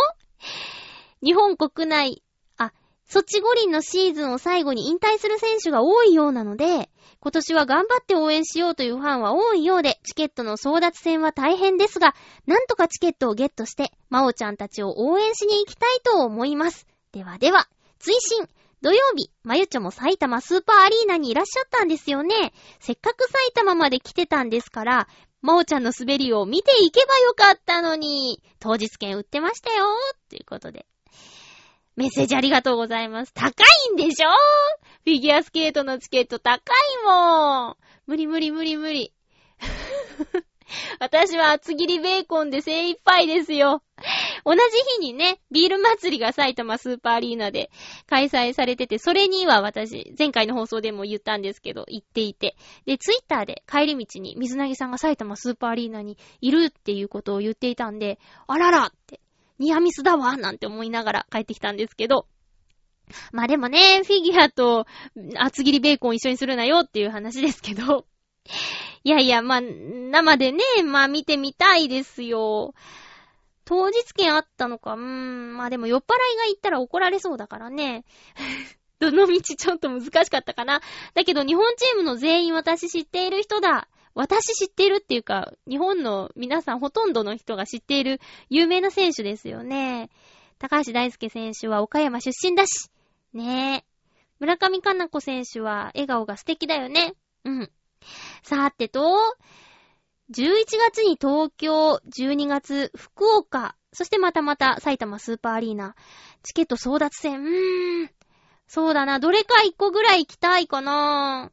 日本国内、あ、ソチ五輪のシーズンを最後に引退する選手が多いようなので、今年は頑張って応援しようというファンは多いようで、チケットの争奪戦は大変ですが、なんとかチケットをゲットして、まおちゃんたちを応援しに行きたいと思います。ではでは、追伸土曜日、まゆちょも埼玉スーパーアリーナにいらっしゃったんですよね。せっかく埼玉まで来てたんですから、まおちゃんの滑りを見ていけばよかったのに、当日券売ってましたよということで。メッセージありがとうございます。高いんでしょ？フィギュアスケートのチケット高いもん。無理無理無理無理。私は厚切りベーコンで精一杯ですよ。同じ日にね、ビール祭りが埼玉スーパーアリーナで開催されてて、それには私、前回の放送でも言ったんですけど、行っていて。で、ツイッターで帰り道に水なぎさんが埼玉スーパーアリーナにいるっていうことを言っていたんで、あららって、ニアミスだわなんて思いながら帰ってきたんですけど、まあでもね、フィギュアと厚切りベーコン一緒にするなよっていう話ですけど。いやいや、まあ、生でね、まあ見てみたいですよ。当日券あったのか、うーん、まあでも酔っ払いが行ったら怒られそうだからね。どの道ちょっと難しかったかな。だけど日本チームの全員私知っている人だ。私知ってるっていうか、日本の皆さんほとんどの人が知っている有名な選手ですよね。高橋大輔選手は岡山出身だし。ねえ。村上かな子選手は笑顔が素敵だよね。うん。さてと、11月に東京、12月福岡、そしてまたまた埼玉スーパーアリーナ。チケット争奪戦。うーん。そうだな。どれか一個ぐらい行きたいかな。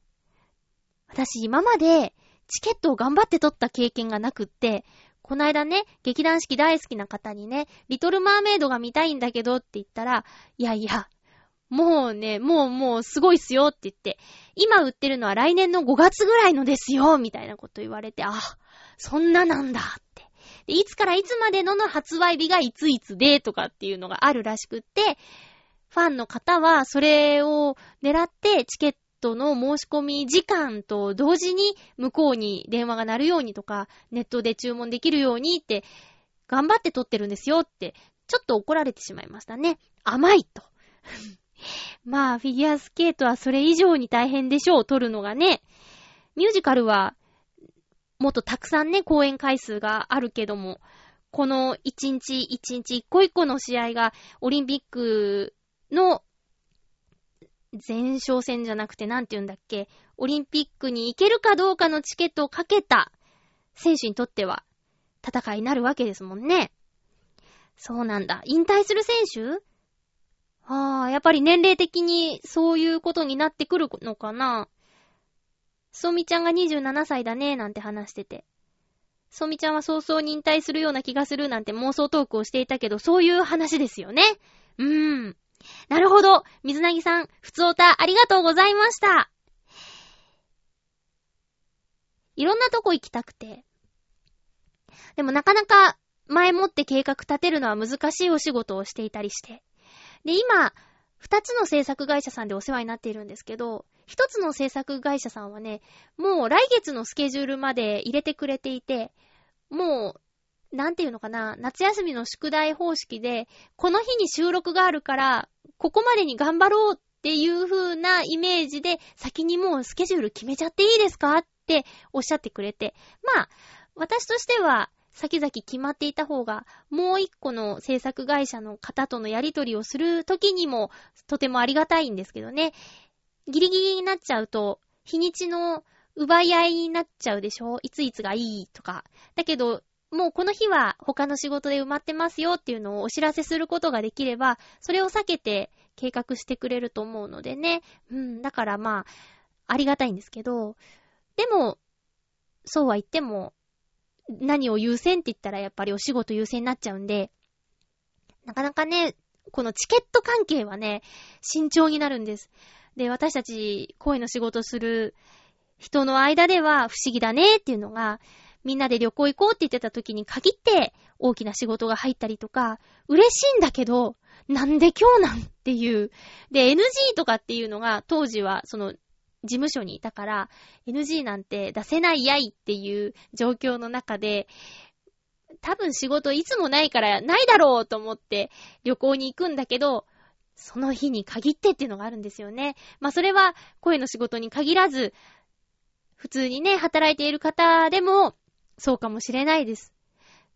私今までチケットを頑張って取った経験がなくって、こないだね、劇団四季大好きな方にね、リトルマーメイドが見たいんだけどって言ったら、いやいや、もうね、もうもうすごいっすよって言って、今売ってるのは来年の5月ぐらいのですよみたいなこと言われて、あ、そんななんだって。で、いつからいつまでのの発売日がいついつでとかっていうのがあるらしくって、ファンの方はそれを狙ってチケットトの申し込み時間と同時に向こうに電話が鳴るようにとか、ネットで注文できるようにって、頑張って撮ってるんですよって、ちょっと怒られてしまいましたね。甘いと。まあ、フィギュアスケートはそれ以上に大変でしょう、撮るのがね。ミュージカルは、もっとたくさんね、公演回数があるけども、この一日一日一個一個の試合がオリンピックの前哨戦じゃなくてなんて言うんだっけ、オリンピックに行けるかどうかのチケットをかけた選手にとっては戦いになるわけですもんね。そうなんだ。引退する選手？ああ、やっぱり年齢的にそういうことになってくるのかな。ソミちゃんが27歳だね、なんて話してて。ソミちゃんは早々に引退するような気がするなんて妄想トークをしていたけど、そういう話ですよね。うーん。なるほど。水なぎさん、ふつおたありがとうございました。いろんなとこ行きたくて。でもなかなか前もって計画立てるのは難しいお仕事をしていたりして。で、今、二つの制作会社さんでお世話になっているんですけど、一つの制作会社さんはね、もう来月のスケジュールまで入れてくれていて、もう、なんていうのかな、夏休みの宿題方式で、この日に収録があるから、ここまでに頑張ろうっていう風なイメージで、先にもうスケジュール決めちゃっていいですかっておっしゃってくれて。まあ、私としては、先々決まっていた方が、もう一個の制作会社の方とのやりとりをするときにも、とてもありがたいんですけどね。ギリギリになっちゃうと、日にちの奪い合いになっちゃうでしょ？いついつがいいとか。だけど、もうこの日は他の仕事で埋まってますよっていうのをお知らせすることができれば、それを避けて計画してくれると思うのでね。うん、だからまあ、ありがたいんですけど、でも、そうは言っても、何を優先って言ったらやっぱりお仕事優先になっちゃうんで、なかなかね、このチケット関係はね、慎重になるんです。で、私たち、声の仕事する人の間では不思議だねっていうのが、みんなで旅行行こうって言ってた時に限って大きな仕事が入ったりとか、嬉しいんだけど、なんで今日なんっていう。で、NG とかっていうのが当時はその事務所にいたから、NG なんて出せないやいっていう状況の中で、多分仕事いつもないからないだろうと思って旅行に行くんだけど、その日に限ってっていうのがあるんですよね。まあそれは声の仕事に限らず、普通にね、働いている方でも、そうかもしれないです。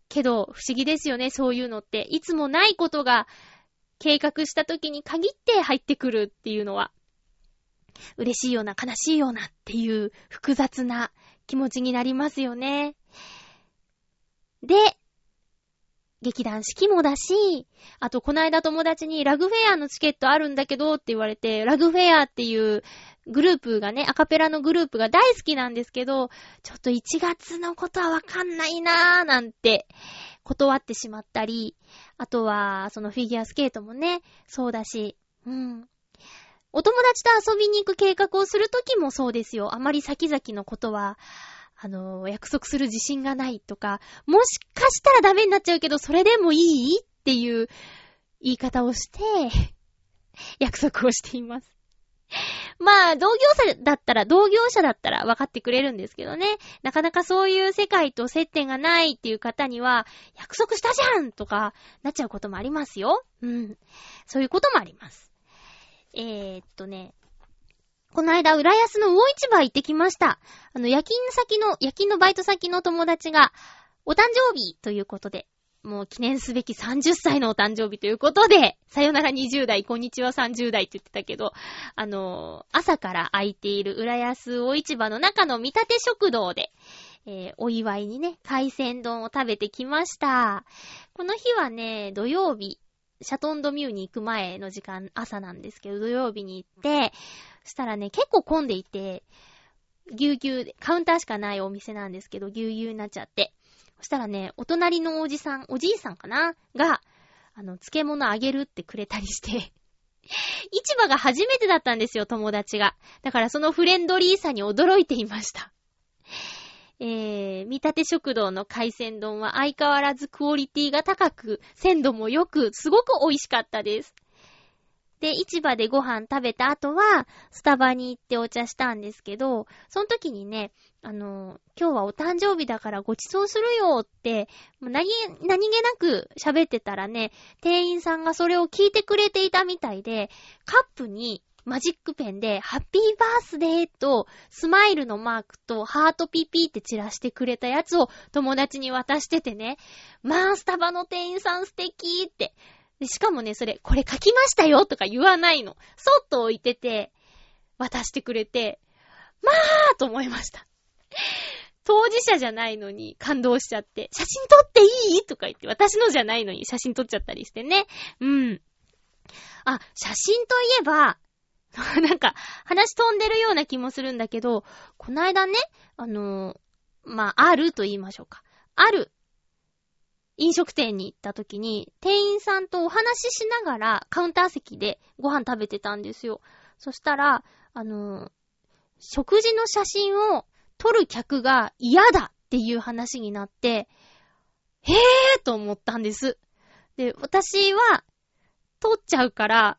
けど、不思議ですよね、そういうのって。いつもないことが、計画した時に限って入ってくるっていうのは、嬉しいような、悲しいようなっていう複雑な気持ちになりますよね。で、劇団四季もだし、あとこの間友達にラグフェアのチケットあるんだけどって言われて、ラグフェアっていうグループがね、アカペラのグループが大好きなんですけど、ちょっと1月のことはわかんないなーなんて断ってしまったり、あとは、そのフィギュアスケートもね、そうだし、うん。お友達と遊びに行く計画をするときもそうですよ。あまり先々のことは、あの、約束する自信がないとか、もしかしたらダメになっちゃうけど、それでもいいっていう言い方をして、約束をしています。まあ、同業者だったら、同業者だったら分かってくれるんですけどね。なかなかそういう世界と接点がないっていう方には、約束したじゃんとか、なっちゃうこともありますよ。うん。そういうこともあります。えー、っとね、この間、浦安の魚市場行ってきました。あの、夜勤先の、夜勤のバイト先の友達が、お誕生日ということで、もう記念すべき30歳のお誕生日ということで、さよなら20代、こんにちは30代って言ってたけど、あの朝から空いている浦安魚市場の中の見立て食堂で、えー、お祝いにね、海鮮丼を食べてきました。この日はね、土曜日、シャトンドミューに行く前の時間、朝なんですけど、土曜日に行って、そしたらね、結構混んでいて、ぎゅうぎゅう、カウンターしかないお店なんですけど、ぎゅうぎゅうになっちゃって。そしたらね、お隣のおじさん、おじいさんかな？が、あの、漬物あげるってくれたりして 市場が初めてだったんですよ、友達が。だからそのフレンドリーさに驚いていました。えー、見立て食堂の海鮮丼は相変わらずクオリティが高く、鮮度も良く、すごく美味しかったです。で、市場でご飯食べた後は、スタバに行ってお茶したんですけど、その時にね、あの、今日はお誕生日だからご馳走するよって、何、何気なく喋ってたらね、店員さんがそれを聞いてくれていたみたいで、カップにマジックペンで、ハッピーバースデーと、スマイルのマークと、ハートピピーって散らしてくれたやつを友達に渡しててね、まあ、スタバの店員さん素敵って。しかもね、それ、これ書きましたよとか言わないの。そっと置いてて、渡してくれて、まあと思いました。当事者じゃないのに感動しちゃって、写真撮っていい？とか言って、私のじゃないのに写真撮っちゃったりしてね。うん。あ、写真といえば、なんか、話飛んでるような気もするんだけど、こないだね、あのー、まあ、あると言いましょうか。ある、飲食店に行った時に、店員さんとお話ししながら、カウンター席でご飯食べてたんですよ。そしたら、あのー、食事の写真を撮る客が嫌だっていう話になって、へぇーと思ったんです。で、私は、撮っちゃうから、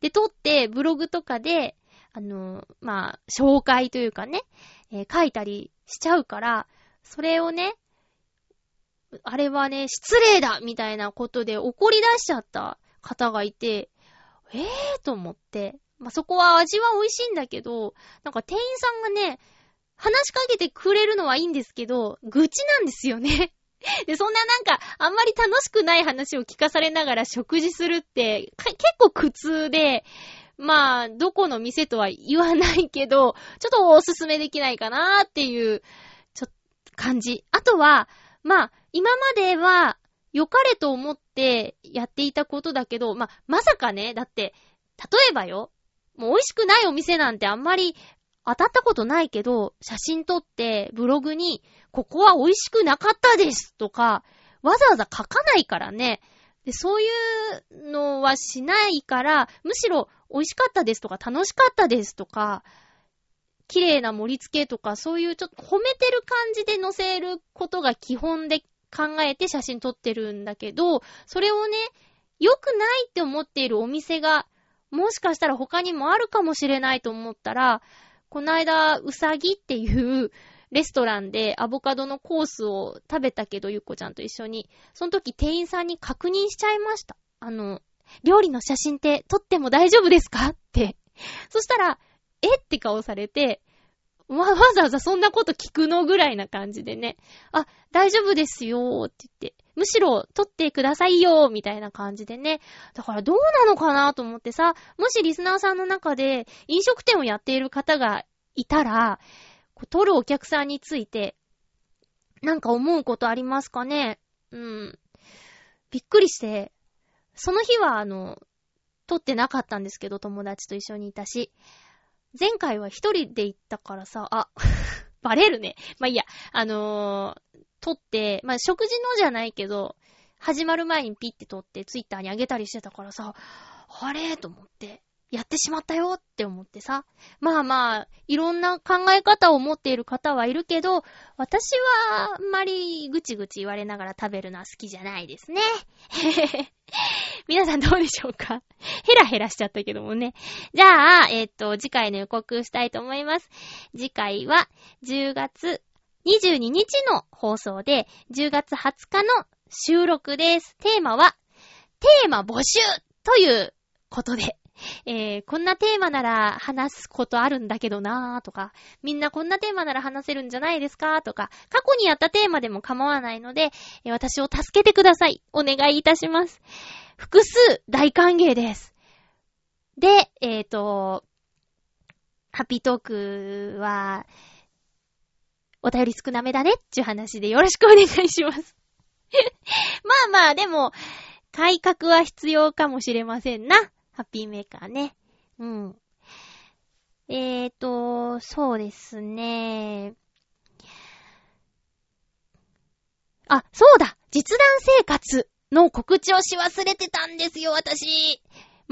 で、撮ってブログとかで、あの、まあ、紹介というかね、えー、書いたりしちゃうから、それをね、あれはね、失礼だみたいなことで怒り出しちゃった方がいて、ええー、と思って、まあ、そこは味は美味しいんだけど、なんか店員さんがね、話しかけてくれるのはいいんですけど、愚痴なんですよね。で、そんななんか、あんまり楽しくない話を聞かされながら食事するって、結構苦痛で、まあ、どこの店とは言わないけど、ちょっとおすすめできないかなーっていう、ちょ感じ。あとは、まあ、今までは、良かれと思ってやっていたことだけど、まあ、まさかね、だって、例えばよ、もう美味しくないお店なんてあんまり当たったことないけど、写真撮ってブログに、ここは美味しくなかったですとか、わざわざ書かないからね。で、そういうのはしないから、むしろ美味しかったですとか楽しかったですとか、綺麗な盛り付けとか、そういうちょっと褒めてる感じで載せることが基本で考えて写真撮ってるんだけど、それをね、良くないって思っているお店が、もしかしたら他にもあるかもしれないと思ったら、こないだ、うさぎっていうレストランでアボカドのコースを食べたけど、ゆっこちゃんと一緒に。その時店員さんに確認しちゃいました。あの、料理の写真って撮っても大丈夫ですか？って。そしたら、え？って顔されて、わ、わざわざそんなこと聞くの？ぐらいな感じでね。あ、大丈夫ですよーって言って。むしろ撮ってくださいよみたいな感じでね。だからどうなのかなと思ってさ、もしリスナーさんの中で飲食店をやっている方がいたら、撮るお客さんについて、なんか思うことありますかね？うん。びっくりして、その日はあの、撮ってなかったんですけど、友達と一緒にいたし。前回は一人で行ったからさ、あ、バレるね。まあ、いいや、あのー、撮って、まあ、食事のじゃないけど、始まる前にピッて撮ってツイッターに上げたりしてたからさ、あれ？と思って。やってしまったよって思ってさ。まあまあ、いろんな考え方を持っている方はいるけど、私はあんまりぐちぐち言われながら食べるのは好きじゃないですね。皆さんどうでしょうか？ヘラヘラしちゃったけどもね。じゃあ、えっ、と、次回の予告したいと思います。次回は10月22日の放送で、10月20日の収録です。テーマは、テーマ募集ということで、えー、こんなテーマなら話すことあるんだけどなーとか、みんなこんなテーマなら話せるんじゃないですかとか、過去にやったテーマでも構わないので、私を助けてください。お願いいたします。複数大歓迎です。で、えっ、ー、と、ハッピートークは、お便り少なめだねっていう話でよろしくお願いします まあまあ、でも、改革は必要かもしれませんな。ハッピーメーカーね。うん。えーと、そうですね。あ、そうだ実弾生活の告知をし忘れてたんですよ、私。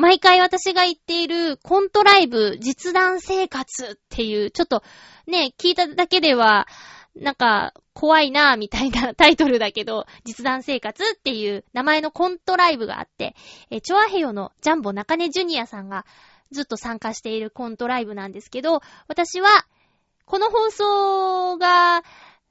毎回私が言っているコントライブ実弾生活っていう、ちょっとね、聞いただけでは、なんか、怖いなぁ、みたいなタイトルだけど、実弾生活っていう名前のコントライブがあって、えチョアヘヨのジャンボ中根ジュニアさんがずっと参加しているコントライブなんですけど、私は、この放送が、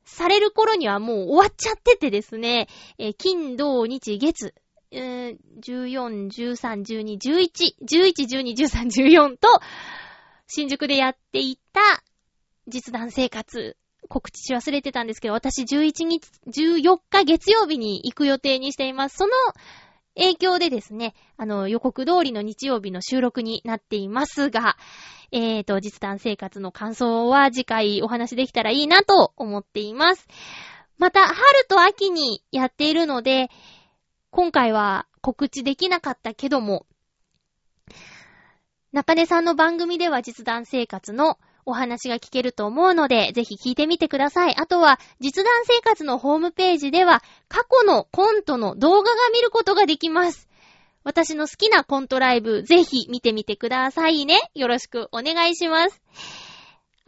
される頃にはもう終わっちゃっててですね、え金、土、日、月、えー、14、13、12、11、11、12、13、14と、新宿でやっていた実弾生活、告知し忘れてたんですけど、私11日、14日月曜日に行く予定にしています。その影響でですね、あの、予告通りの日曜日の収録になっていますが、えーと、実弾生活の感想は次回お話できたらいいなと思っています。また、春と秋にやっているので、今回は告知できなかったけども、中根さんの番組では実弾生活のお話が聞けると思うので、ぜひ聞いてみてください。あとは、実弾生活のホームページでは、過去のコントの動画が見ることができます。私の好きなコントライブ、ぜひ見てみてくださいね。よろしくお願いします。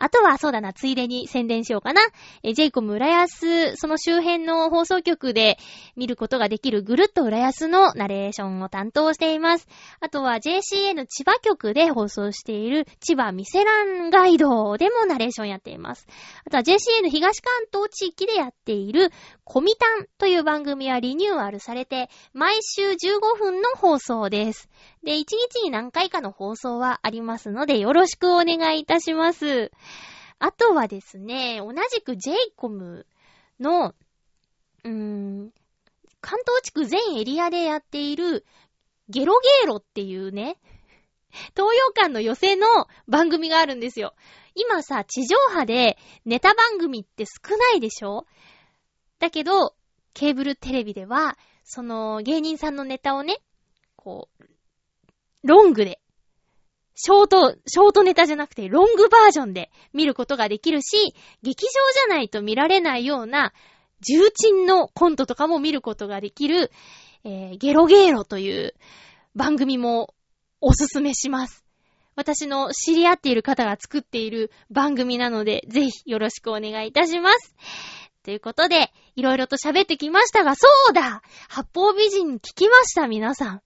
あとは、そうだな、ついでに宣伝しようかな。え、ジェイコム浦安、その周辺の放送局で見ることができるぐるっと浦安のナレーションを担当しています。あとは JCN 千葉局で放送している千葉ミセランガイドでもナレーションやっています。あとは JCN 東関東地域でやっているコミタンという番組はリニューアルされて、毎週15分の放送です。で、1日に何回かの放送はありますので、よろしくお願いいたします。あとはですね、同じく j イコムの、うーん、関東地区全エリアでやっている、ゲロゲーロっていうね、東洋館の寄せの番組があるんですよ。今さ、地上波でネタ番組って少ないでしょ？だけど、ケーブルテレビでは、その芸人さんのネタをね、こう、ロングで、ショート、ショートネタじゃなくて、ロングバージョンで見ることができるし、劇場じゃないと見られないような、重鎮のコントとかも見ることができる、えー、ゲロゲーロという番組もおすすめします。私の知り合っている方が作っている番組なので、ぜひよろしくお願いいたします。ということで、いろいろと喋ってきましたが、そうだ八方美人聞きました、皆さん。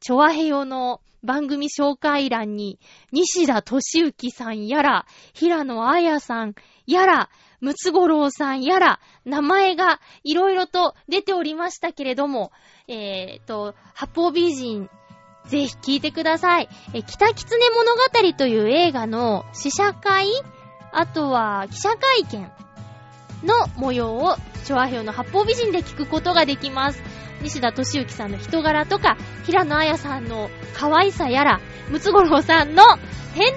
チョアヘヨの番組紹介欄に、西田敏行さんやら、平野綾さんやら、ムツゴロウさんやら、名前がいろいろと出ておりましたけれども、えーと、八方美人、ぜひ聞いてください。え、北狐物語という映画の試写会あとは記者会見の模様を、チョアヘヨの八方美人で聞くことができます。西田敏行さんの人柄とか、平野綾さんの可愛さやら、ムツゴロウさんの天然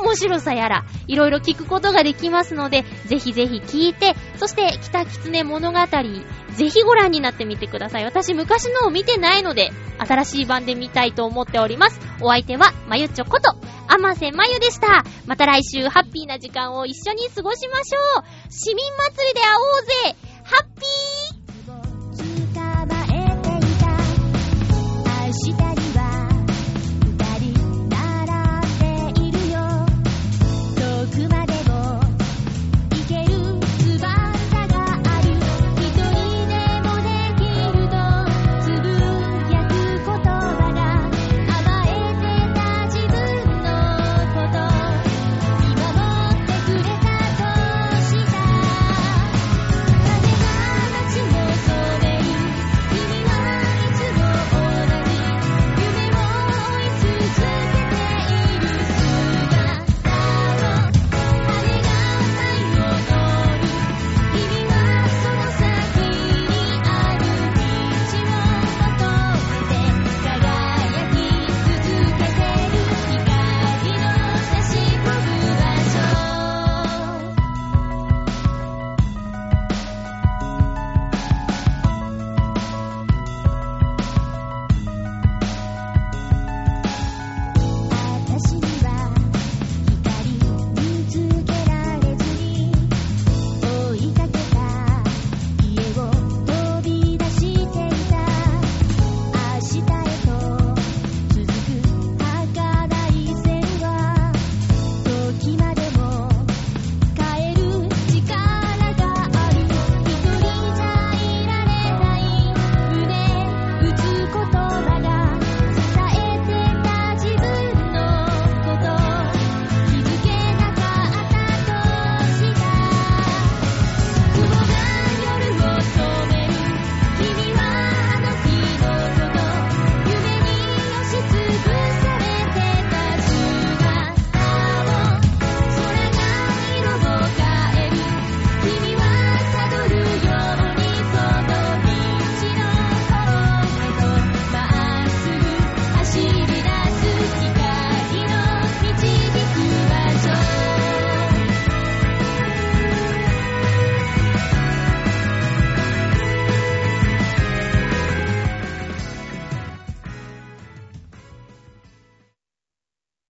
の面白さやら、いろいろ聞くことができますので、ぜひぜひ聞いて、そして北狐物語、ぜひご覧になってみてください。私昔のを見てないので、新しい版で見たいと思っております。お相手は、まゆちょこと、あませまゆでした。また来週、ハッピーな時間を一緒に過ごしましょう。市民祭りで会おうぜハッピー